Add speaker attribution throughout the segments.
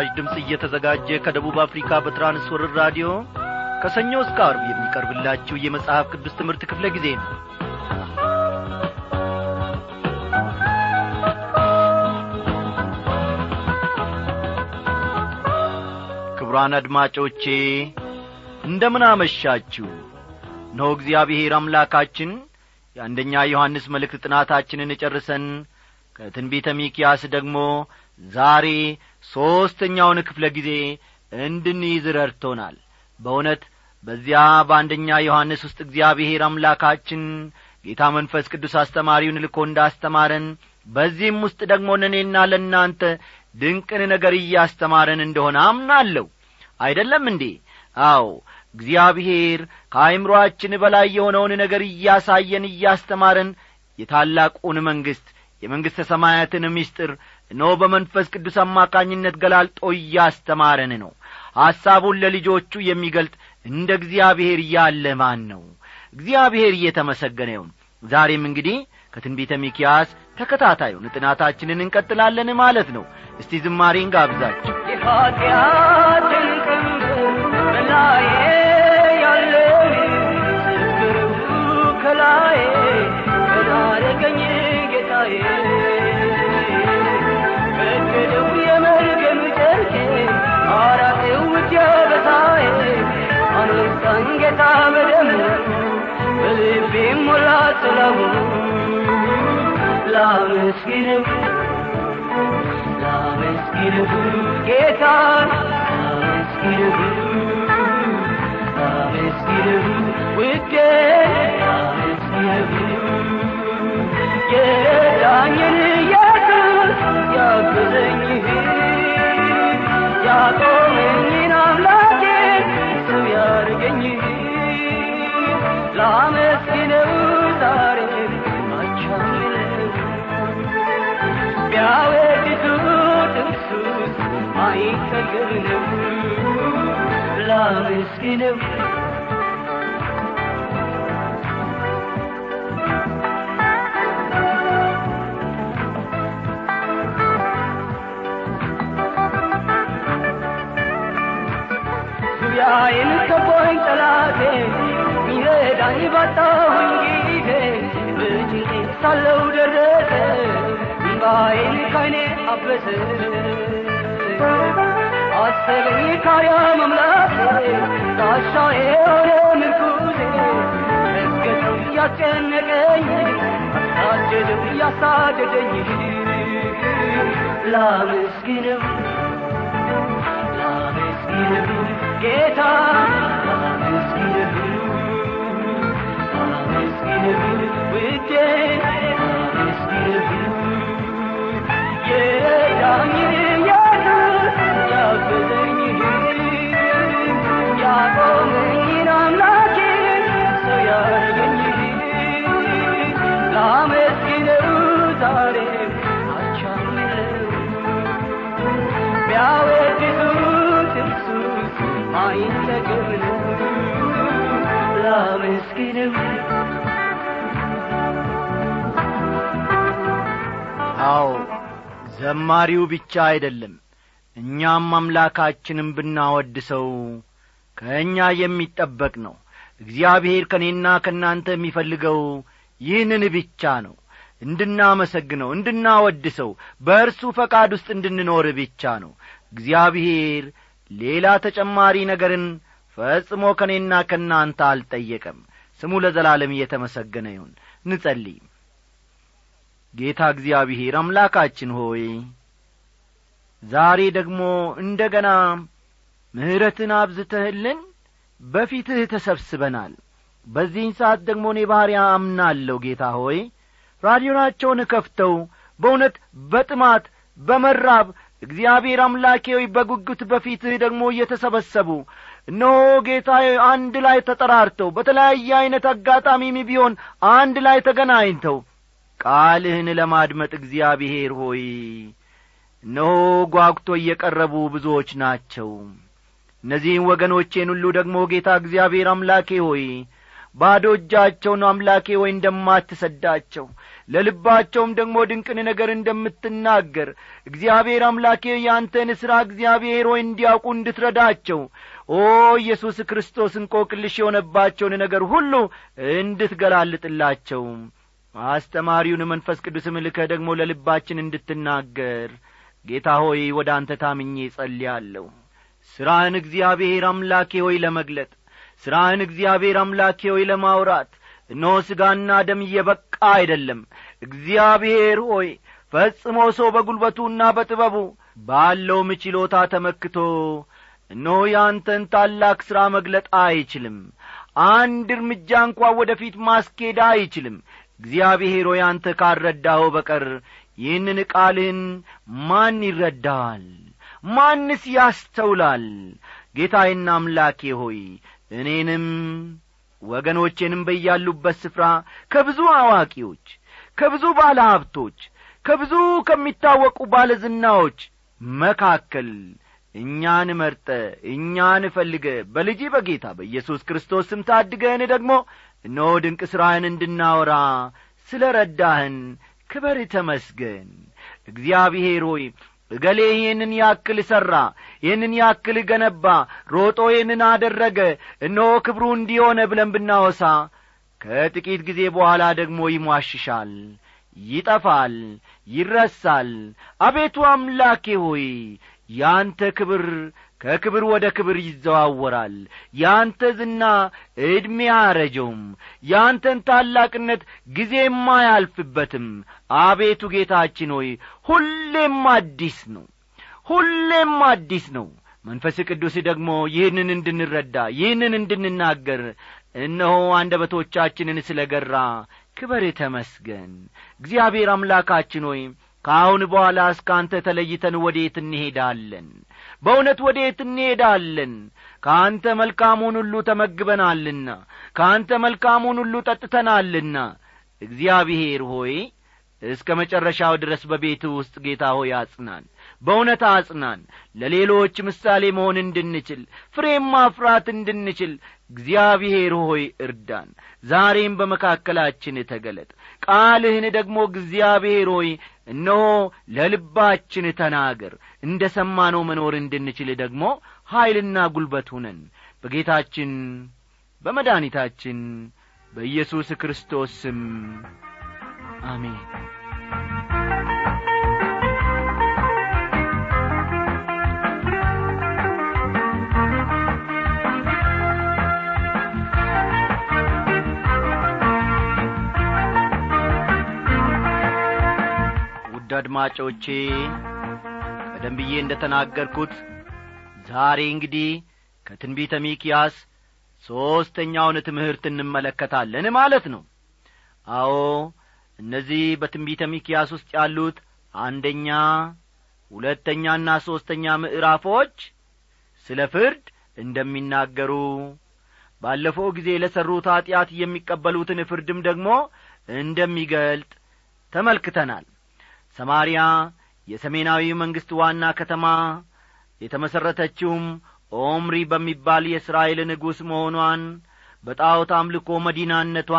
Speaker 1: ለምሥራች ድምፅ እየተዘጋጀ ከደቡብ አፍሪካ በትራንስወርር ራዲዮ ከሰኞ እስከ አርብ የሚቀርብላችሁ የመጽሐፍ ቅዱስ ትምህርት ክፍለ ጊዜ ነው። ክቡራን አድማጮቼ እንደምን አመሻችሁ? እነሆ እግዚአብሔር አምላካችን የአንደኛ ዮሐንስ መልእክት ጥናታችንን ጨርሰን ከትንቢተ ሚኪያስ ደግሞ ዛሬ ሦስተኛውን ክፍለ ጊዜ እንድንይዝ ረድቶናል። በእውነት በዚያ በአንደኛ ዮሐንስ ውስጥ እግዚአብሔር አምላካችን ጌታ መንፈስ ቅዱስ አስተማሪውን ልኮ እንዳስተማረን በዚህም ውስጥ ደግሞ ለእኔና ለእናንተ ድንቅን ነገር እያስተማረን እንደሆነ አምናለሁ። አይደለም እንዴ? አዎ እግዚአብሔር ከአይምሮአችን በላይ የሆነውን ነገር እያሳየን እያስተማረን የታላቁን መንግሥት የመንግሥተ ሰማያትን ምስጢር እነሆ በመንፈስ ቅዱስ አማካኝነት ገላልጦ እያስተማረን ነው። ሐሳቡን ለልጆቹ የሚገልጥ እንደ እግዚአብሔር ያለ ማን ነው? እግዚአብሔር እየተመሰገነ ዛሬም እንግዲህ ከትንቢተ ሚኪያስ ተከታታዩን ጥናታችንን እንቀጥላለን ማለት ነው። እስቲ ዝማሬን ጋብዛችሁ።
Speaker 2: የኀጢአትን ቀንበር በላዬ ያለን ችግሩ ከላዬ አደረገኝ ጌታዬ አራቴው ጀበታዬ አነሳኝ ጌታ በደሙ በልቤም ሞላ ጌታ ላመስግነው görünüm La miskinim Yaen kapoy talage mire dai bata hungi de bujhe talau dare de bae kane apse አሰበኝ ካሪያ መምላኬ ጋሻዬ ሆነ ምርኩዜ ረገጠው እያስጨነቀኝ አሳደደው እያሳደደኝ ላመስግነው ላመስግነው ጌታ ላመስግነው ላመስግነው ውዴ ላመስግነው
Speaker 1: አዎ ዘማሪው ብቻ አይደለም። እኛም አምላካችንም ብናወድሰው ከእኛ የሚጠበቅ ነው። እግዚአብሔር ከእኔና ከእናንተ የሚፈልገው ይህንን ብቻ ነው። እንድናመሰግነው እንድናወድሰው በእርሱ ፈቃድ ውስጥ እንድንኖር ብቻ ነው እግዚአብሔር ሌላ ተጨማሪ ነገርን ፈጽሞ ከእኔና ከእናንተ አልጠየቀም። ስሙ ለዘላለም እየተመሰገነ ይሁን። ንጸልይ። ጌታ እግዚአብሔር አምላካችን ሆይ ዛሬ ደግሞ እንደ ገና ምሕረትን አብዝተህልን በፊትህ ተሰብስበናል። በዚህን ሰዓት ደግሞ እኔ ባሕርያ አምናለሁ። ጌታ ሆይ ራዲዮናቸውን ከፍተው በእውነት በጥማት በመራብ እግዚአብሔር አምላኬ ሆይ በጉጉት በፊትህ ደግሞ እየተሰበሰቡ እነሆ ጌታ አንድ ላይ ተጠራርተው በተለያየ ዐይነት አጋጣሚም ቢሆን አንድ ላይ ተገናኝተው ቃልህን ለማድመጥ እግዚአብሔር ሆይ እነሆ ጓጉቶ እየቀረቡ ብዙዎች ናቸው። እነዚህን ወገኖቼን ሁሉ ደግሞ ጌታ እግዚአብሔር አምላኬ ሆይ ባዶ እጃቸውን አምላኬ ወይ እንደማትሰዳቸው ለልባቸውም ደግሞ ድንቅን ነገር እንደምትናገር እግዚአብሔር አምላኬ ያንተን ሥራ እግዚአብሔር ሆይ እንዲያውቁ እንድትረዳቸው ኦ ኢየሱስ ክርስቶስ እንቆቅልሽ የሆነባቸውን ነገር ሁሉ እንድትገላልጥላቸው። አስተማሪውን መንፈስ ቅዱስም ልከህ ደግሞ ለልባችን እንድትናገር። ጌታ ሆይ ወደ አንተ ታምኜ ጸልያለሁ ሥራህን እግዚአብሔር አምላኬ ሆይ ለመግለጥ ሥራህን እግዚአብሔር አምላኬ ሆይ ለማውራት እነሆ ሥጋና ደም እየበቃ አይደለም። እግዚአብሔር ሆይ ፈጽሞ ሰው በጒልበቱና በጥበቡ ባለውም ችሎታ ተመክቶ እነሆ ያንተን ታላቅ ሥራ መግለጥ አይችልም። አንድ እርምጃ እንኳ ወደ ፊት ማስኬድ አይችልም። እግዚአብሔር ሆይ አንተ ካልረዳኸው በቀር ይህንን ቃልህን ማን ይረዳዋል ማንስ ያስተውላል? ጌታዬና አምላኬ ሆይ እኔንም ወገኖቼንም በያሉበት ስፍራ ከብዙ አዋቂዎች ከብዙ ባለ ሀብቶች ከብዙ ከሚታወቁ ባለዝናዎች መካከል እኛን መርጠ እኛን ፈልገ በልጅ በጌታ በኢየሱስ ክርስቶስ ስም ታድገህን ደግሞ እነሆ ድንቅ ሥራህን እንድናወራ ስለ ረዳህን ክበር ተመስገን። እግዚአብሔር ሆይ እገሌ ይህንን ያክል ሠራ ይህንን ያክል ገነባ ሮጦ ይህንን አደረገ እነሆ ክብሩ እንዲሆነ ብለን ብናወሳ ከጥቂት ጊዜ በኋላ ደግሞ ይሟሽሻል ይጠፋል ይረሳል። አቤቱ አምላኬ ሆይ ያንተ ክብር ከክብር ወደ ክብር ይዘዋወራል። ያንተ ዝና ዕድሜ አያረጀውም። ያንተን ታላቅነት ጊዜም አያልፍበትም አቤቱ ጌታችን ሆይ ሁሌም አዲስ ነው። ሁሌም አዲስ ነው። መንፈስ ቅዱስ ደግሞ ይህንን እንድንረዳ ይህንን እንድንናገር እነሆ አንደበቶቻችንን ስለ ገራ ክበር ተመስገን። እግዚአብሔር አምላካችን ሆይ ከአሁን በኋላ እስከ አንተ ተለይተን ወዴት እንሄዳለን? በእውነት ወዴት እንሄዳለን? ከአንተ መልካሙን ሁሉ ተመግበናልና ከአንተ መልካሙን ሁሉ ጠጥተናልና። እግዚአብሔር ሆይ እስከ መጨረሻው ድረስ በቤትህ ውስጥ ጌታ ሆይ አጽናን በእውነት አጽናን። ለሌሎች ምሳሌ መሆን እንድንችል ፍሬም ማፍራት እንድንችል እግዚአብሔር ሆይ እርዳን። ዛሬም በመካከላችን ተገለጥ። ቃልህን ደግሞ እግዚአብሔር ሆይ እነሆ ለልባችን ተናገር። እንደ ሰማነው መኖር እንድንችል ደግሞ ኀይልና ጒልበት ሁነን በጌታችን በመድኃኒታችን በኢየሱስ ክርስቶስ ስም አሜን ውድ አድማጮቼ ቀደም ብዬ እንደ ተናገርኩት ዛሬ እንግዲህ ከትንቢተ ሚኪያስ ሦስተኛውን ትምህርት እንመለከታለን ማለት ነው። አዎ እነዚህ በትንቢተ ሚኪያስ ውስጥ ያሉት አንደኛ ሁለተኛና ሦስተኛ ምዕራፎች ስለ ፍርድ እንደሚናገሩ ባለፈው ጊዜ ለሠሩት ኀጢአት የሚቀበሉትን ፍርድም ደግሞ እንደሚገልጥ ተመልክተናል ሰማርያ የሰሜናዊ መንግሥት ዋና ከተማ የተመሠረተችውም ኦምሪ በሚባል የእስራኤል ንጉሥ መሆኗን በጣዖት አምልኮ መዲናነቷ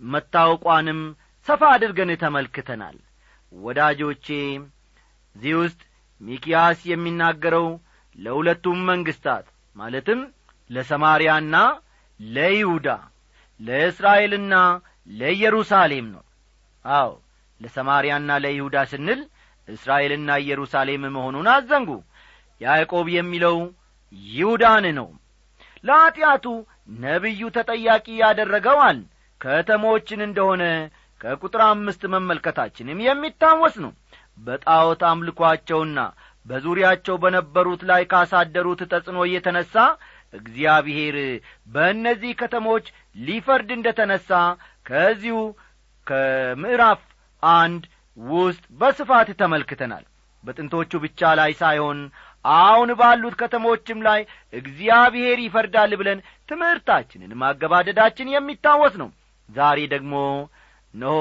Speaker 1: መታወቋንም ሰፋ አድርገን ተመልክተናል። ወዳጆቼ እዚህ ውስጥ ሚኪያስ የሚናገረው ለሁለቱም መንግሥታት ማለትም ለሰማርያና ለይሁዳ ለእስራኤልና ለኢየሩሳሌም ነው። አዎ ለሰማርያና ለይሁዳ ስንል እስራኤልና ኢየሩሳሌም መሆኑን አዘንጉ። ያዕቆብ የሚለው ይሁዳን ነው። ለኀጢአቱ ነቢዩ ተጠያቂ ያደረገዋል። ከተሞችን እንደሆነ ከቁጥር አምስት መመልከታችንም የሚታወስ ነው። በጣዖት አምልኳቸውና በዙሪያቸው በነበሩት ላይ ካሳደሩት ተጽዕኖ እየተነሣ እግዚአብሔር በእነዚህ ከተሞች ሊፈርድ እንደ ተነሣ ከዚሁ ከምዕራፍ አንድ ውስጥ በስፋት ተመልክተናል። በጥንቶቹ ብቻ ላይ ሳይሆን አሁን ባሉት ከተሞችም ላይ እግዚአብሔር ይፈርዳል ብለን ትምህርታችንን ማገባደዳችን የሚታወስ ነው። ዛሬ ደግሞ እነሆ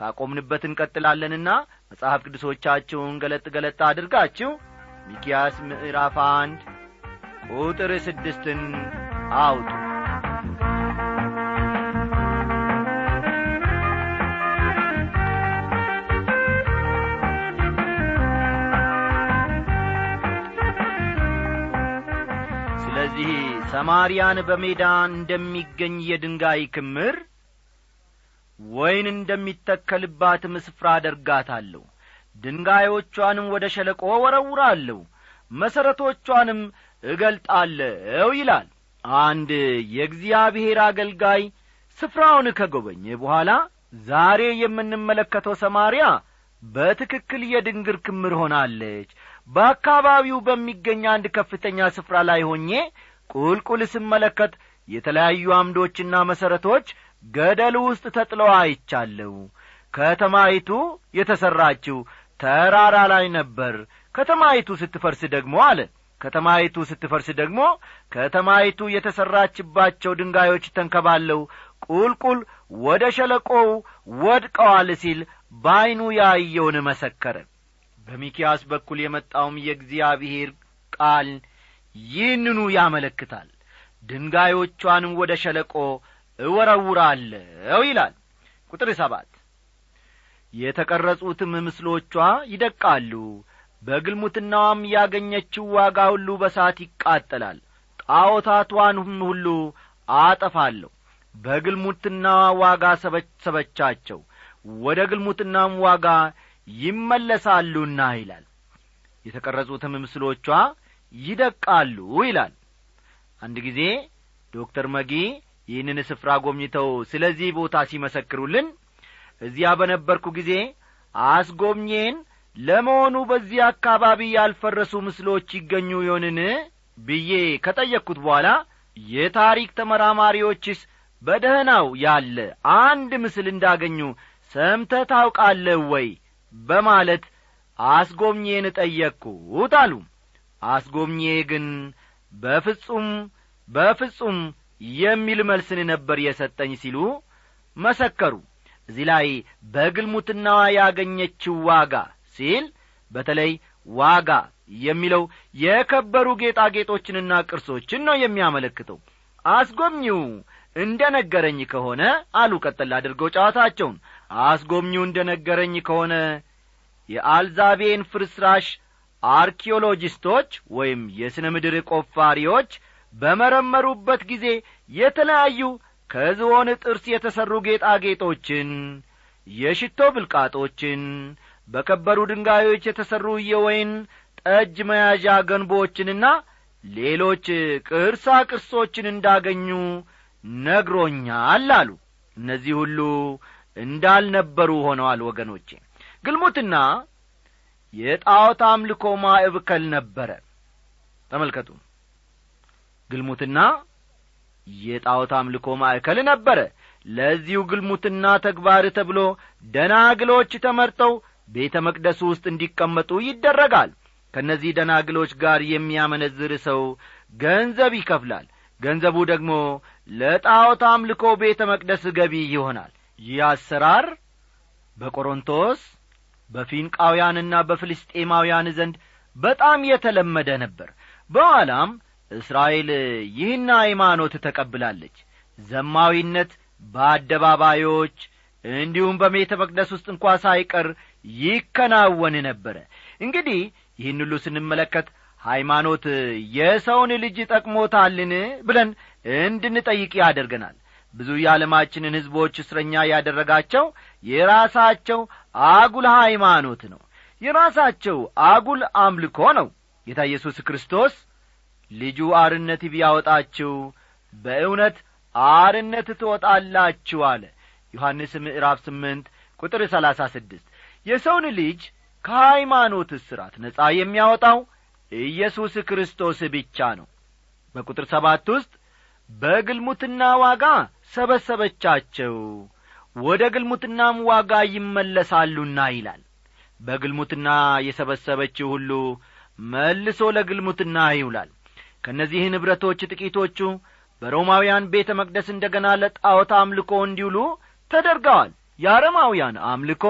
Speaker 1: ካቆምንበት እንቀጥላለንና መጽሐፍ ቅዱሶቻችሁን ገለጥ ገለጥ አድርጋችሁ ሚኪያስ ምዕራፍ አንድ ቁጥር ስድስትን አውጡ ሰማርያን በሜዳ እንደሚገኝ የድንጋይ ክምር ወይን እንደሚተከልባትም ስፍራ አደርጋታለሁ። ድንጋዮቿንም ወደ ሸለቆ ወረውራለሁ። መሠረቶቿንም እገልጣለሁ ይላል። አንድ የእግዚአብሔር አገልጋይ ስፍራውን ከጐበኘ በኋላ ዛሬ የምንመለከተው ሰማርያ በትክክል የድንግር ክምር ሆናለች። በአካባቢው በሚገኝ አንድ ከፍተኛ ስፍራ ላይ ሆኜ ቁልቁል ስመለከት የተለያዩ አምዶችና መሠረቶች ገደል ውስጥ ተጥለው አይቻለሁ። ከተማይቱ የተሠራችው ተራራ ላይ ነበር። ከተማይቱ ስትፈርስ ደግሞ አለ። ከተማይቱ ስትፈርስ ደግሞ ከተማይቱ የተሠራችባቸው ድንጋዮች ተንከባለው ቁልቁል ወደ ሸለቆው ወድቀዋል ሲል በዐይኑ ያየውን መሰከረ። በሚኪያስ በኩል የመጣውም የእግዚአብሔር ቃል ይህንኑ ያመለክታል። ድንጋዮቿንም ወደ ሸለቆ እወረውራለሁ ይላል። ቁጥር ሰባት የተቀረጹትም ምስሎቿ ይደቃሉ በግልሙትናዋም ያገኘችው ዋጋ ሁሉ በሳት ይቃጠላል። ጣዖታቷንም ሁሉ አጠፋለሁ በግልሙትናዋ ዋጋ ሰበሰበቻቸው ወደ ግልሙትናም ዋጋ ይመለሳሉና ይላል። የተቀረጹትም ምስሎቿ ይደቃሉ ይላል። አንድ ጊዜ ዶክተር መጊ ይህንን ስፍራ ጐብኝተው ስለዚህ ቦታ ሲመሰክሩልን እዚያ በነበርኩ ጊዜ አስጐብኜን ለመሆኑ በዚህ አካባቢ ያልፈረሱ ምስሎች ይገኙ ይሆንን ብዬ ከጠየቅኩት በኋላ የታሪክ ተመራማሪዎችስ በደህናው ያለ አንድ ምስል እንዳገኙ ሰምተ ታውቃለህ ወይ? በማለት አስጐብኜን ጠየቅኩት አሉ አስጐብኜ ግን በፍጹም በፍጹም የሚል መልስን ነበር የሰጠኝ ሲሉ መሰከሩ። እዚህ ላይ በግልሙትናዋ ያገኘችው ዋጋ ሲል በተለይ ዋጋ የሚለው የከበሩ ጌጣጌጦችንና ቅርሶችን ነው የሚያመለክተው። አስጐብኚው እንደ ነገረኝ ከሆነ አሉ ቀጠል አድርገው ጨዋታቸውን። አስጐብኚው እንደ ነገረኝ ከሆነ የአልዛቤን ፍርስራሽ አርኪኦሎጂስቶች ወይም የሥነ ምድር ቆፋሪዎች በመረመሩበት ጊዜ የተለያዩ ከዝሆን ጥርስ የተሠሩ ጌጣጌጦችን የሽቶ ብልቃጦችን በከበሩ ድንጋዮች የተሠሩ የወይን ጠጅ መያዣ ገንቦችንና ሌሎች ቅርሳ ቅርሶችን እንዳገኙ ነግሮኛል አሉ። እነዚህ ሁሉ እንዳልነበሩ ሆነዋል ወገኖቼ። ግልሙትና የጣዖት አምልኮ ማዕብከል ነበረ። ተመልከቱ። ግልሙትና የጣዖት አምልኮ ማዕከል ነበረ። ለዚሁ ግልሙትና ተግባር ተብሎ ደናግሎች ተመርጠው ቤተ መቅደሱ ውስጥ እንዲቀመጡ ይደረጋል። ከእነዚህ ደናግሎች ጋር የሚያመነዝር ሰው ገንዘብ ይከፍላል። ገንዘቡ ደግሞ ለጣዖት አምልኮ ቤተ መቅደስ ገቢ ይሆናል። ይህ አሰራር በቆሮንቶስ በፊንቃውያንና በፍልስጤማውያን ዘንድ በጣም የተለመደ ነበር። በኋላም እስራኤል ይህን ሃይማኖት ተቀብላለች። ዘማዊነት በአደባባዮች እንዲሁም በቤተ መቅደስ ውስጥ እንኳ ሳይቀር ይከናወን ነበረ። እንግዲህ ይህን ሁሉ ስንመለከት ሃይማኖት የሰውን ልጅ ጠቅሞታልን ብለን እንድንጠይቅ ያደርገናል ብዙ የዓለማችንን ሕዝቦች እስረኛ ያደረጋቸው የራሳቸው አጉል ሃይማኖት ነው። የራሳቸው አጉል አምልኮ ነው። ጌታ ኢየሱስ ክርስቶስ ልጁ አርነት ቢያወጣችሁ በእውነት አርነት ትወጣላችሁ አለ። ዮሐንስ ምዕራፍ ስምንት ቁጥር ሰላሳ ስድስት የሰውን ልጅ ከሃይማኖት እስራት ነጻ የሚያወጣው ኢየሱስ ክርስቶስ ብቻ ነው። በቁጥር ሰባት ውስጥ በግልሙትና ዋጋ ሰበሰበቻቸው። ወደ ግልሙትናም ዋጋ ይመለሳሉና ይላል። በግልሙትና የሰበሰበችው ሁሉ መልሶ ለግልሙትና ይውላል። ከእነዚህ ንብረቶች ጥቂቶቹ በሮማውያን ቤተ መቅደስ እንደ ገና ለጣዖት አምልኮ እንዲውሉ ተደርገዋል። የአረማውያን አምልኮ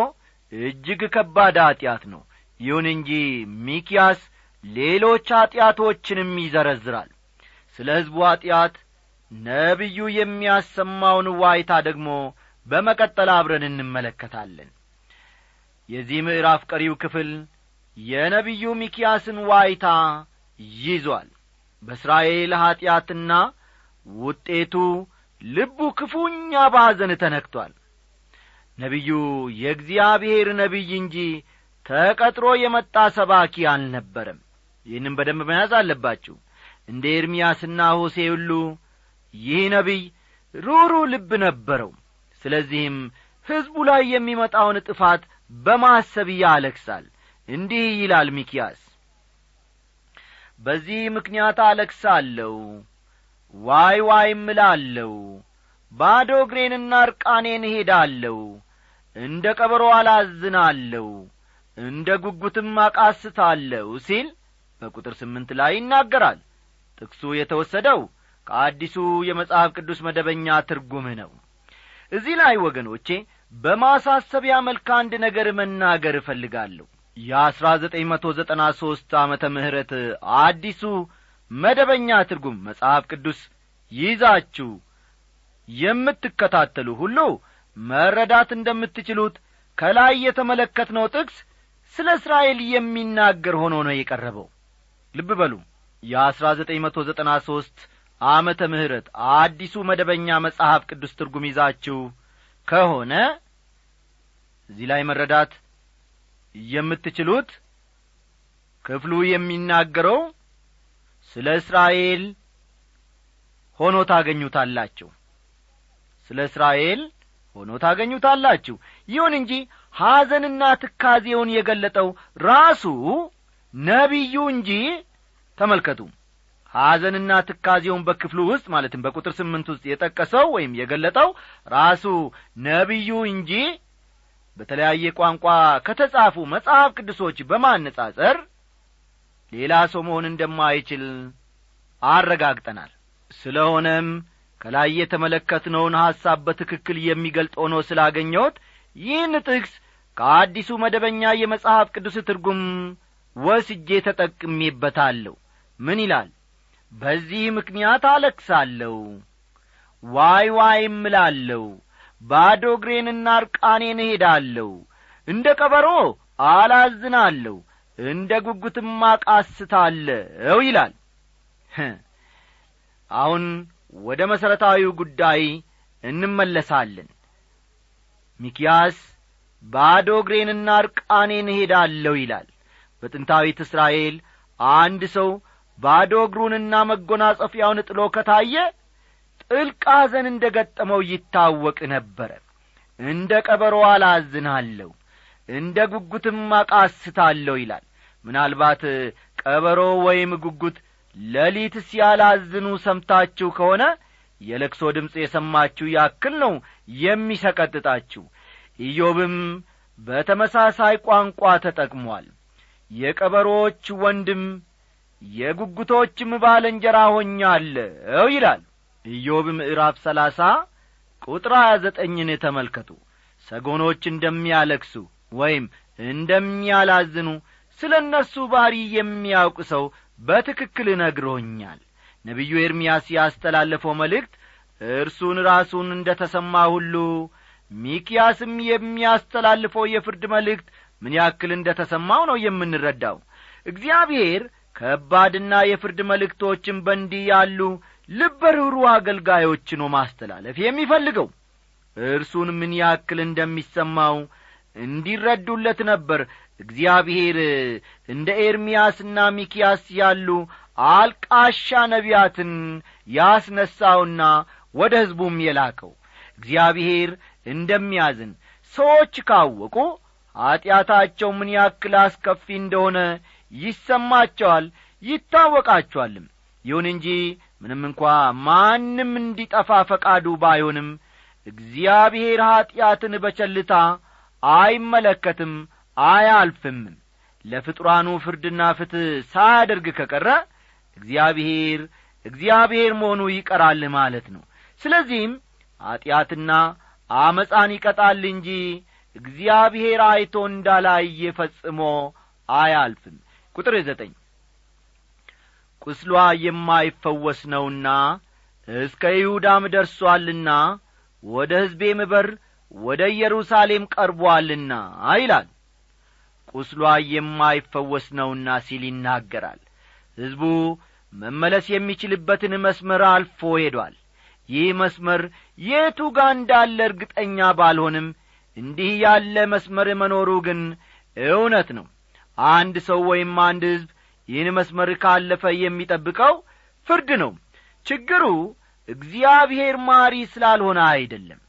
Speaker 1: እጅግ ከባድ ኀጢአት ነው። ይሁን እንጂ ሚኪያስ ሌሎች ኀጢአቶችንም ይዘረዝራል። ስለ ሕዝቡ ኀጢአት ነቢዩ የሚያሰማውን ዋይታ ደግሞ በመቀጠል አብረን እንመለከታለን። የዚህ ምዕራፍ ቀሪው ክፍል የነቢዩ ሚኪያስን ዋይታ ይዟል። በእስራኤል ኀጢአትና ውጤቱ ልቡ ክፉኛ ባዘን ተነክቷል። ነቢዩ የእግዚአብሔር ነቢይ እንጂ ተቀጥሮ የመጣ ሰባኪ አልነበረም። ይህንም በደንብ መያዝ አለባችሁ። እንደ ኤርምያስና ሆሴ ሁሉ ይህ ነቢይ ሩሩ ልብ ነበረው። ስለዚህም ሕዝቡ ላይ የሚመጣውን ጥፋት በማሰብ ያለክሳል እንዲህ ይላል ሚኪያስ በዚህ ምክንያት አለክሳለሁ ዋይ ዋይ እላለሁ ባዶ እግሬንና እርቃኔን እሄዳለሁ እንደ ቀበሮ አላዝናለሁ እንደ ጉጉትም አቃስታለሁ ሲል በቁጥር ስምንት ላይ ይናገራል። ጥቅሱ የተወሰደው ከአዲሱ የመጽሐፍ ቅዱስ መደበኛ ትርጉም ነው። እዚህ ላይ ወገኖቼ በማሳሰቢያ መልክ አንድ ነገር መናገር እፈልጋለሁ። የአሥራ ዘጠኝ መቶ ዘጠና ሦስት ዓመተ ምሕረት አዲሱ መደበኛ ትርጉም መጽሐፍ ቅዱስ ይዛችሁ የምትከታተሉ ሁሉ መረዳት እንደምትችሉት ከላይ የተመለከትነው ጥቅስ ስለ እስራኤል የሚናገር ሆኖ ነው የቀረበው። ልብ በሉ። የአሥራ ዘጠኝ መቶ ዘጠና ሦስት ዓመተ ምሕረት አዲሱ መደበኛ መጽሐፍ ቅዱስ ትርጉም ይዛችሁ ከሆነ እዚህ ላይ መረዳት የምትችሉት ክፍሉ የሚናገረው ስለ እስራኤል ሆኖ ታገኙታላችሁ። ስለ እስራኤል ሆኖ ታገኙታላችሁ። ይሁን እንጂ ሐዘንና ትካዜውን የገለጠው ራሱ ነቢዩ እንጂ ተመልከቱ ሐዘንና ትካዜውን በክፍሉ ውስጥ ማለትም በቁጥር ስምንት ውስጥ የጠቀሰው ወይም የገለጠው ራሱ ነቢዩ እንጂ በተለያየ ቋንቋ ከተጻፉ መጽሐፍ ቅዱሶች በማነጻጸር ሌላ ሰው መሆን እንደማይችል አረጋግጠናል። ስለሆነም ከላይ የተመለከትነውን ሐሳብ በትክክል የሚገልጥ ሆኖ ስላገኘሁት ይህን ጥቅስ ከአዲሱ መደበኛ የመጽሐፍ ቅዱስ ትርጉም ወስጄ ተጠቅሜበታለሁ። ምን ይላል በዚህ ምክንያት አለክሳለሁ ዋይ ዋይ እላለሁ ባዶ እግሬንና እርቃኔን እሄዳለሁ። እንደ ቀበሮ አላዝናለሁ። እንደ ጉጉትም አቃስታለሁ ይላል። አሁን ወደ መሠረታዊው ጉዳይ እንመለሳለን። ሚኪያስ ባዶ እግሬንና እርቃኔን እሄዳለሁ ይላል። በጥንታዊት እስራኤል አንድ ሰው ባዶ እግሩንና መጐናጸፊያውን ጥሎ ከታየ ጥልቅ ሐዘን እንደ ገጠመው ይታወቅ ነበረ። እንደ ቀበሮ አላዝናለሁ እንደ ጉጉትም አቃስታለሁ ይላል። ምናልባት ቀበሮ ወይም ጉጉት ሌሊት ሲያላዝኑ ሰምታችሁ ከሆነ የለቅሶ ድምፅ የሰማችሁ ያክል ነው የሚሰቀጥጣችሁ። ኢዮብም በተመሳሳይ ቋንቋ ተጠቅሟል። የቀበሮዎች ወንድም የጉጉቶችም ባልንጀራ ሆኛለሁ ይላል። ኢዮብ ምዕራፍ ሰላሳ ቁጥር ሀያ ዘጠኝን ተመልከቱ። ሰጎኖች እንደሚያለክሱ ወይም እንደሚያላዝኑ ስለ እነርሱ ባሪ የሚያውቅ ሰው በትክክል ነግሮኛል። ነቢዩ ኤርምያስ ያስተላለፈው መልእክት እርሱን ራሱን እንደ ተሰማ ሁሉ ሚኪያስም የሚያስተላልፈው የፍርድ መልእክት ምን ያክል እንደ ተሰማው ነው የምንረዳው። እግዚአብሔር ከባድና የፍርድ መልእክቶችን በእንዲህ ያሉ ልበርሩ አገልጋዮች ነው ማስተላለፍ የሚፈልገው እርሱን ምን ያክል እንደሚሰማው እንዲረዱለት ነበር። እግዚአብሔር እንደ ኤርምያስና ሚኪያስ ያሉ አልቃሻ ነቢያትን ያስነሣውና ወደ ሕዝቡም የላከው። እግዚአብሔር እንደሚያዝን ሰዎች ካወቁ ኀጢአታቸው ምን ያክል አስከፊ እንደሆነ ይሰማቸዋል ይታወቃቸዋልም። ይሁን እንጂ ምንም እንኳ ማንም እንዲጠፋ ፈቃዱ ባይሆንም እግዚአብሔር ኀጢአትን በቸልታ አይመለከትም አያልፍም። ለፍጡራኑ ፍርድና ፍትሕ ሳያደርግ ከቀረ እግዚአብሔር እግዚአብሔር መሆኑ ይቀራል ማለት ነው። ስለዚህም ኀጢአትና አመፃን ይቀጣል እንጂ እግዚአብሔር አይቶ እንዳላየ ፈጽሞ አያልፍም ቁጥር ዘጠኝ። ቁስሏ የማይፈወስ ነውና እስከ ይሁዳም ደርሶአልና ወደ ሕዝቤም በር ወደ ኢየሩሳሌም ቀርቦአልና ይላል። ቁስሏ የማይፈወስ ነውና ሲል ይናገራል። ሕዝቡ መመለስ የሚችልበትን መስመር አልፎ ሄዷል። ይህ መስመር የቱ ጋር እንዳለ እርግጠኛ ባልሆንም እንዲህ ያለ መስመር መኖሩ ግን እውነት ነው አንድ ሰው ወይም አንድ ሕዝብ ይህን መስመር ካለፈ የሚጠብቀው ፍርድ ነው። ችግሩ እግዚአብሔር ማሪ ስላልሆነ አይደለም።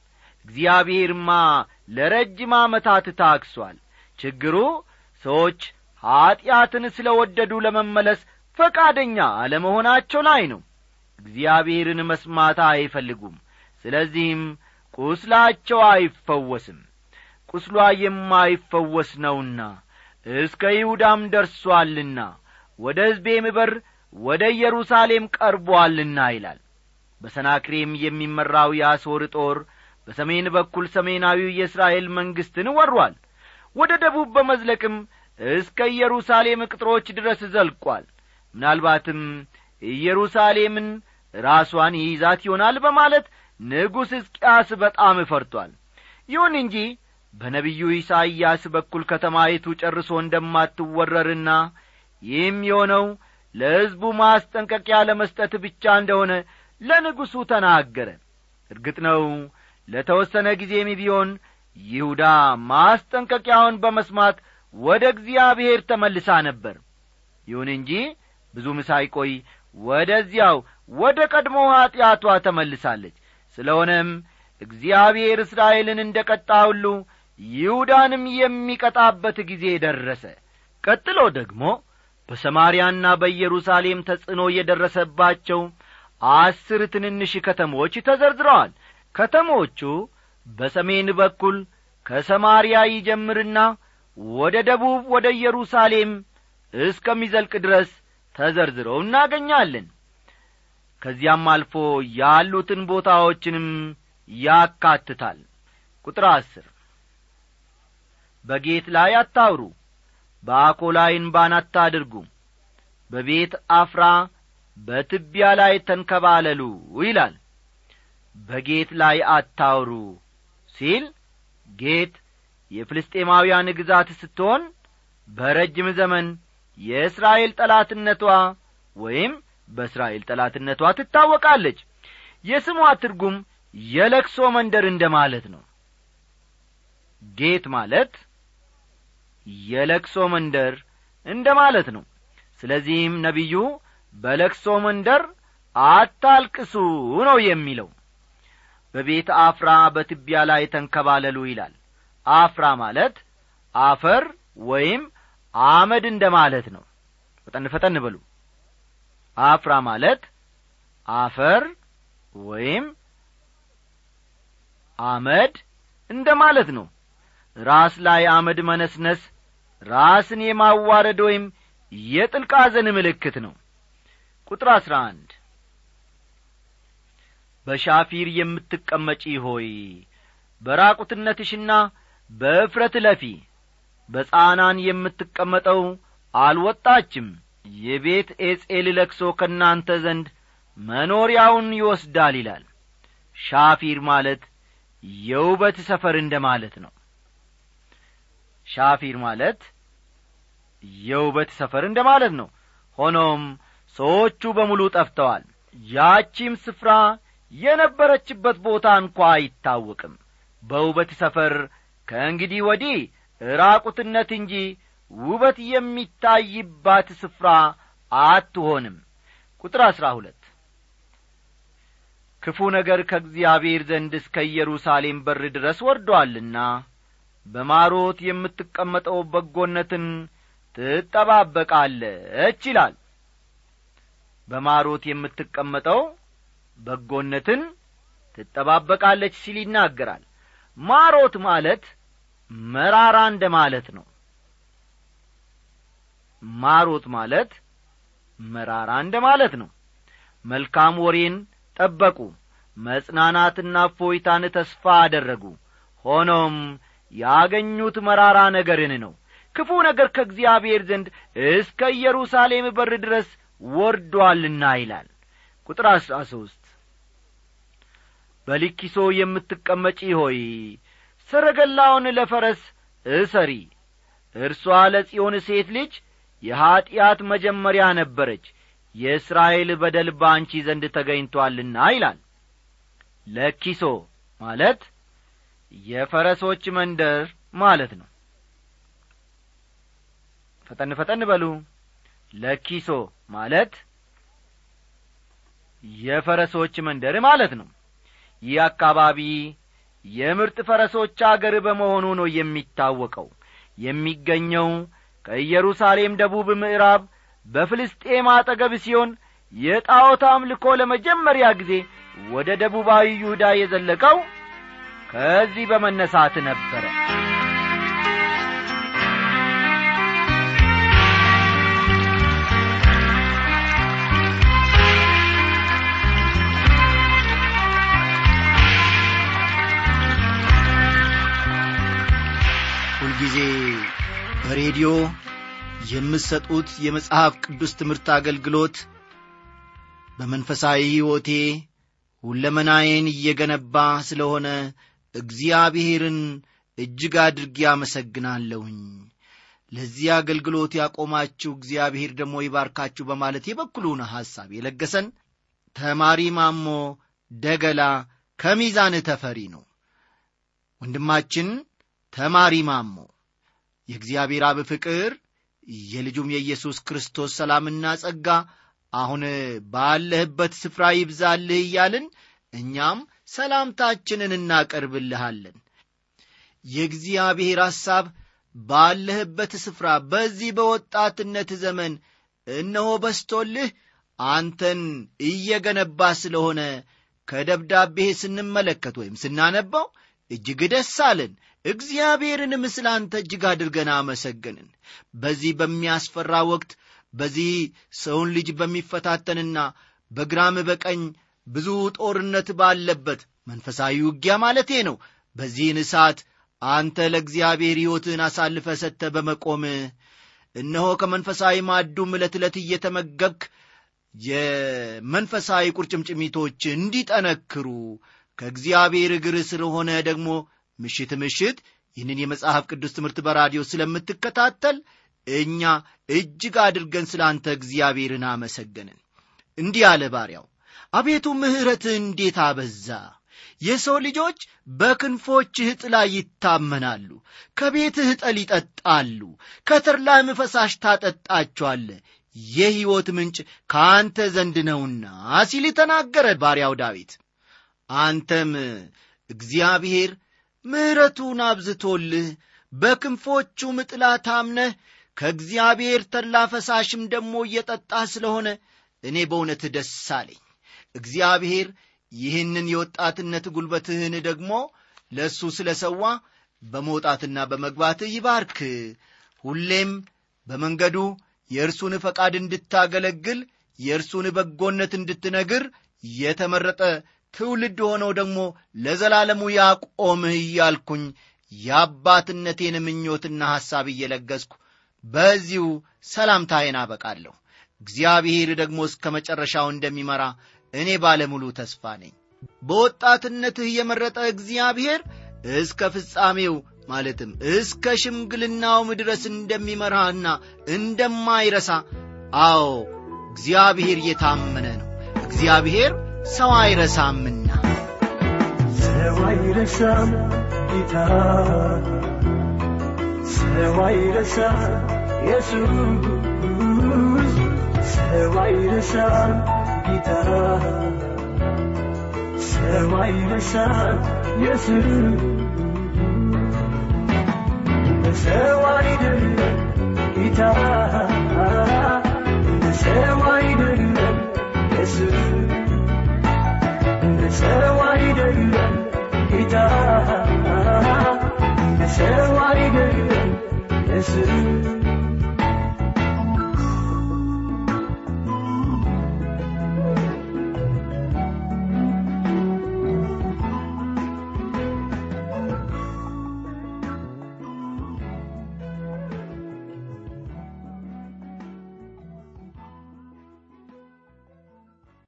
Speaker 1: እግዚአብሔርማ ለረጅም ዓመታት ታክሷል። ችግሩ ሰዎች ኀጢአትን ስለ ወደዱ ለመመለስ ፈቃደኛ አለመሆናቸው ላይ ነው። እግዚአብሔርን መስማት አይፈልጉም። ስለዚህም ቁስላቸው አይፈወስም። ቁስሏ የማይፈወስ ነውና እስከ ይሁዳም ደርሶአልና ወደ ሕዝቤም በር ወደ ኢየሩሳሌም ቀርቦአልና ይላል። በሰናክሬም የሚመራው የአሦር ጦር በሰሜን በኩል ሰሜናዊው የእስራኤል መንግሥትን ወሯል። ወደ ደቡብ በመዝለቅም እስከ ኢየሩሳሌም ቅጥሮች ድረስ ዘልቋል። ምናልባትም ኢየሩሳሌምን ራሷን ይይዛት ይሆናል በማለት ንጉሥ ሕዝቅያስ በጣም እፈርቷል ይሁን እንጂ በነቢዩ ኢሳይያስ በኩል ከተማይቱ ጨርሶ እንደማትወረርና ይህም የሆነው ለሕዝቡ ማስጠንቀቂያ ለመስጠት ብቻ እንደሆነ ለንጉሡ ተናገረ። እርግጥ ነው ለተወሰነ ጊዜም ቢሆን ይሁዳ ማስጠንቀቂያውን በመስማት ወደ እግዚአብሔር ተመልሳ ነበር። ይሁን እንጂ ብዙም ሳይቆይ ወደዚያው ወደ ቀድሞ ኀጢአቷ ተመልሳለች። ስለሆነም እግዚአብሔር እስራኤልን እንደ ቀጣ ሁሉ ይሁዳንም የሚቀጣበት ጊዜ ደረሰ። ቀጥሎ ደግሞ በሰማርያና በኢየሩሳሌም ተጽዕኖ የደረሰባቸው አስር ትንንሽ ከተሞች ተዘርዝረዋል። ከተሞቹ በሰሜን በኩል ከሰማርያ ይጀምርና ወደ ደቡብ ወደ ኢየሩሳሌም እስከሚዘልቅ ድረስ ተዘርዝረው እናገኛለን። ከዚያም አልፎ ያሉትን ቦታዎችንም ያካትታል። ቁጥር አስር በጌት ላይ አታውሩ በአኮላይ እንባን አታድርጉ በቤት አፍራ በትቢያ ላይ ተንከባለሉ ይላል። በጌት ላይ አታውሩ ሲል ጌት የፍልስጤማውያን ግዛት ስትሆን በረጅም ዘመን የእስራኤል ጠላትነቷ ወይም በእስራኤል ጠላትነቷ ትታወቃለች። የስሟ ትርጉም የለክሶ መንደር እንደ ማለት ነው። ጌት ማለት የለክሶ መንደር እንደ ማለት ነው። ስለዚህም ነቢዩ በለክሶ መንደር አታልቅሱ ነው የሚለው። በቤት አፍራ በትቢያ ላይ ተንከባለሉ ይላል። አፍራ ማለት አፈር ወይም አመድ እንደ ማለት ነው። ፈጠን ፈጠን በሉ። አፍራ ማለት አፈር ወይም አመድ እንደ ማለት ነው። ራስ ላይ አመድ መነስነስ ራስን የማዋረድ ወይም የጥልቅ ሐዘን ምልክት ነው። ቁጥር አሥራ አንድ በሻፊር የምትቀመጪ ሆይ በራቁትነትሽና በእፍረት ለፊ በጻናን የምትቀመጠው አልወጣችም። የቤት ኤጼል ለክሶ ከእናንተ ዘንድ መኖሪያውን ይወስዳል ይላል። ሻፊር ማለት የውበት ሰፈር እንደ ማለት ነው ሻፊር ማለት የውበት ሰፈር እንደ ማለት ነው። ሆኖም ሰዎቹ በሙሉ ጠፍተዋል። ያቺም ስፍራ የነበረችበት ቦታ እንኳ አይታወቅም። በውበት ሰፈር ከእንግዲህ ወዲህ ራቁትነት እንጂ ውበት የሚታይባት ስፍራ አትሆንም። ቁጥር አሥራ ሁለት ክፉ ነገር ከእግዚአብሔር ዘንድ እስከ ኢየሩሳሌም በር ድረስ ወርዶአልና በማሮት የምትቀመጠው በጎነትን ትጠባበቃለች ይላል። በማሮት የምትቀመጠው በጎነትን ትጠባበቃለች ሲል ይናገራል። ማሮት ማለት መራራ እንደ ማለት ነው። ማሮት ማለት መራራ እንደ ማለት ነው። መልካም ወሬን ጠበቁ መጽናናትና ፎይታን ተስፋ አደረጉ። ሆኖም ያገኙት መራራ ነገርን ነው። ክፉ ነገር ከእግዚአብሔር ዘንድ እስከ ኢየሩሳሌም በር ድረስ ወርዶአልና ይላል። ቁጥር አሥራ ሦስት በሊኪሶ የምትቀመጪ ሆይ ሰረገላውን ለፈረስ እሰሪ። እርሷ ለጽዮን ሴት ልጅ የኀጢአት መጀመሪያ ነበረች።
Speaker 3: የእስራኤል በደል በአንቺ ዘንድ ተገኝቶአልና ይላል። ለኪሶ ማለት የፈረሶች መንደር ማለት ነው። ፈጠን ፈጠን በሉ። ለኪሶ ማለት የፈረሶች መንደር ማለት ነው። ይህ አካባቢ የምርጥ ፈረሶች አገር በመሆኑ ነው የሚታወቀው። የሚገኘው ከኢየሩሳሌም ደቡብ ምዕራብ በፍልስጤም አጠገብ ሲሆን የጣዖት አምልኮ ለመጀመሪያ ጊዜ ወደ ደቡባዊ ይሁዳ የዘለቀው ከዚህ በመነሳት ነበረ
Speaker 1: ሁልጊዜ በሬዲዮ የምትሰጡት የመጽሐፍ ቅዱስ ትምህርት አገልግሎት በመንፈሳዊ ሕይወቴ ሁለመናዬን እየገነባ ስለሆነ እግዚአብሔርን እጅግ አድርጌ አመሰግናለሁኝ። ለዚህ አገልግሎት ያቆማችሁ እግዚአብሔር ደግሞ ይባርካችሁ በማለት የበኩሉን ሐሳብ የለገሰን ተማሪ ማሞ ደገላ ከሚዛን ተፈሪ ነው። ወንድማችን ተማሪ ማሞ የእግዚአብሔር አብ ፍቅር የልጁም የኢየሱስ ክርስቶስ ሰላምና ጸጋ አሁን ባለህበት ስፍራ ይብዛልህ እያልን እኛም ሰላምታችንን እናቀርብልሃለን። የእግዚአብሔር ሐሳብ ባለህበት ስፍራ በዚህ በወጣትነት ዘመን እነሆ በስቶልህ አንተን እየገነባ ስለሆነ ከደብዳቤህ ስንመለከት ወይም ስናነባው እጅግ ደስ አለን። እግዚአብሔርን ምስል አንተ እጅግ አድርገን አመሰገንን። በዚህ በሚያስፈራ ወቅት በዚህ ሰውን ልጅ በሚፈታተንና በግራም በቀኝ ብዙ ጦርነት ባለበት መንፈሳዊ ውጊያ ማለቴ ነው። በዚህን ሰዓት አንተ ለእግዚአብሔር ሕይወትን አሳልፈ ሰጥተ በመቆም እነሆ ከመንፈሳዊ ማዱም ዕለት ዕለት እየተመገብክ የመንፈሳዊ ቁርጭምጭሚቶች እንዲጠነክሩ ከእግዚአብሔር እግር ስለሆነ ደግሞ ምሽት ምሽት ይህንን የመጽሐፍ ቅዱስ ትምህርት በራዲዮ ስለምትከታተል እኛ እጅግ አድርገን ስለ አንተ እግዚአብሔርን አመሰገንን። እንዲህ አለ ባሪያው አቤቱ ምሕረትህ እንዴት አበዛ! የሰው ልጆች በክንፎችህ ጥላ ይታመናሉ ከቤትህ ጠል ይጠጣሉ ከተርላህም ፈሳሽ ታጠጣቸዋለ። የሕይወት ምንጭ ከአንተ ዘንድ ነውና ሲል ተናገረ ባሪያው ዳዊት። አንተም እግዚአብሔር ምሕረቱን አብዝቶልህ በክንፎቹም ጥላ ታምነህ ከእግዚአብሔር ተላ ፈሳሽም ደግሞ እየጠጣህ ስለሆነ እኔ በእውነት ደስ አለኝ እግዚአብሔር ይህንን የወጣትነት ጉልበትህን ደግሞ ለእሱ ስለ ሰዋ በመውጣትና በመግባትህ ይባርክ። ሁሌም በመንገዱ የእርሱን ፈቃድ እንድታገለግል የእርሱን በጎነት እንድትነግር የተመረጠ ትውልድ ሆነው ደግሞ ለዘላለሙ ያቆምህ እያልኩኝ የአባትነቴን ምኞትና ሐሳብ እየለገስኩ በዚሁ ሰላምታዬን አበቃለሁ። እግዚአብሔር ደግሞ እስከ መጨረሻው እንደሚመራ እኔ ባለሙሉ ተስፋ ነኝ። በወጣትነትህ የመረጠ እግዚአብሔር እስከ ፍጻሜው ማለትም እስከ ሽምግልናውም ድረስ እንደሚመራህና እንደማይረሳ አዎ እግዚአብሔር የታመነ ነው። እግዚአብሔር ሰው አይረሳምና።
Speaker 2: ሰው አይረሳም ጌታ። ሰው አይረሳም ኢየሱስ። ሰው አይረሳም ترى سماي مساء يسر مساوي دل ترى مساوي دل يسر مساوي دل ترى مساوي دل يسر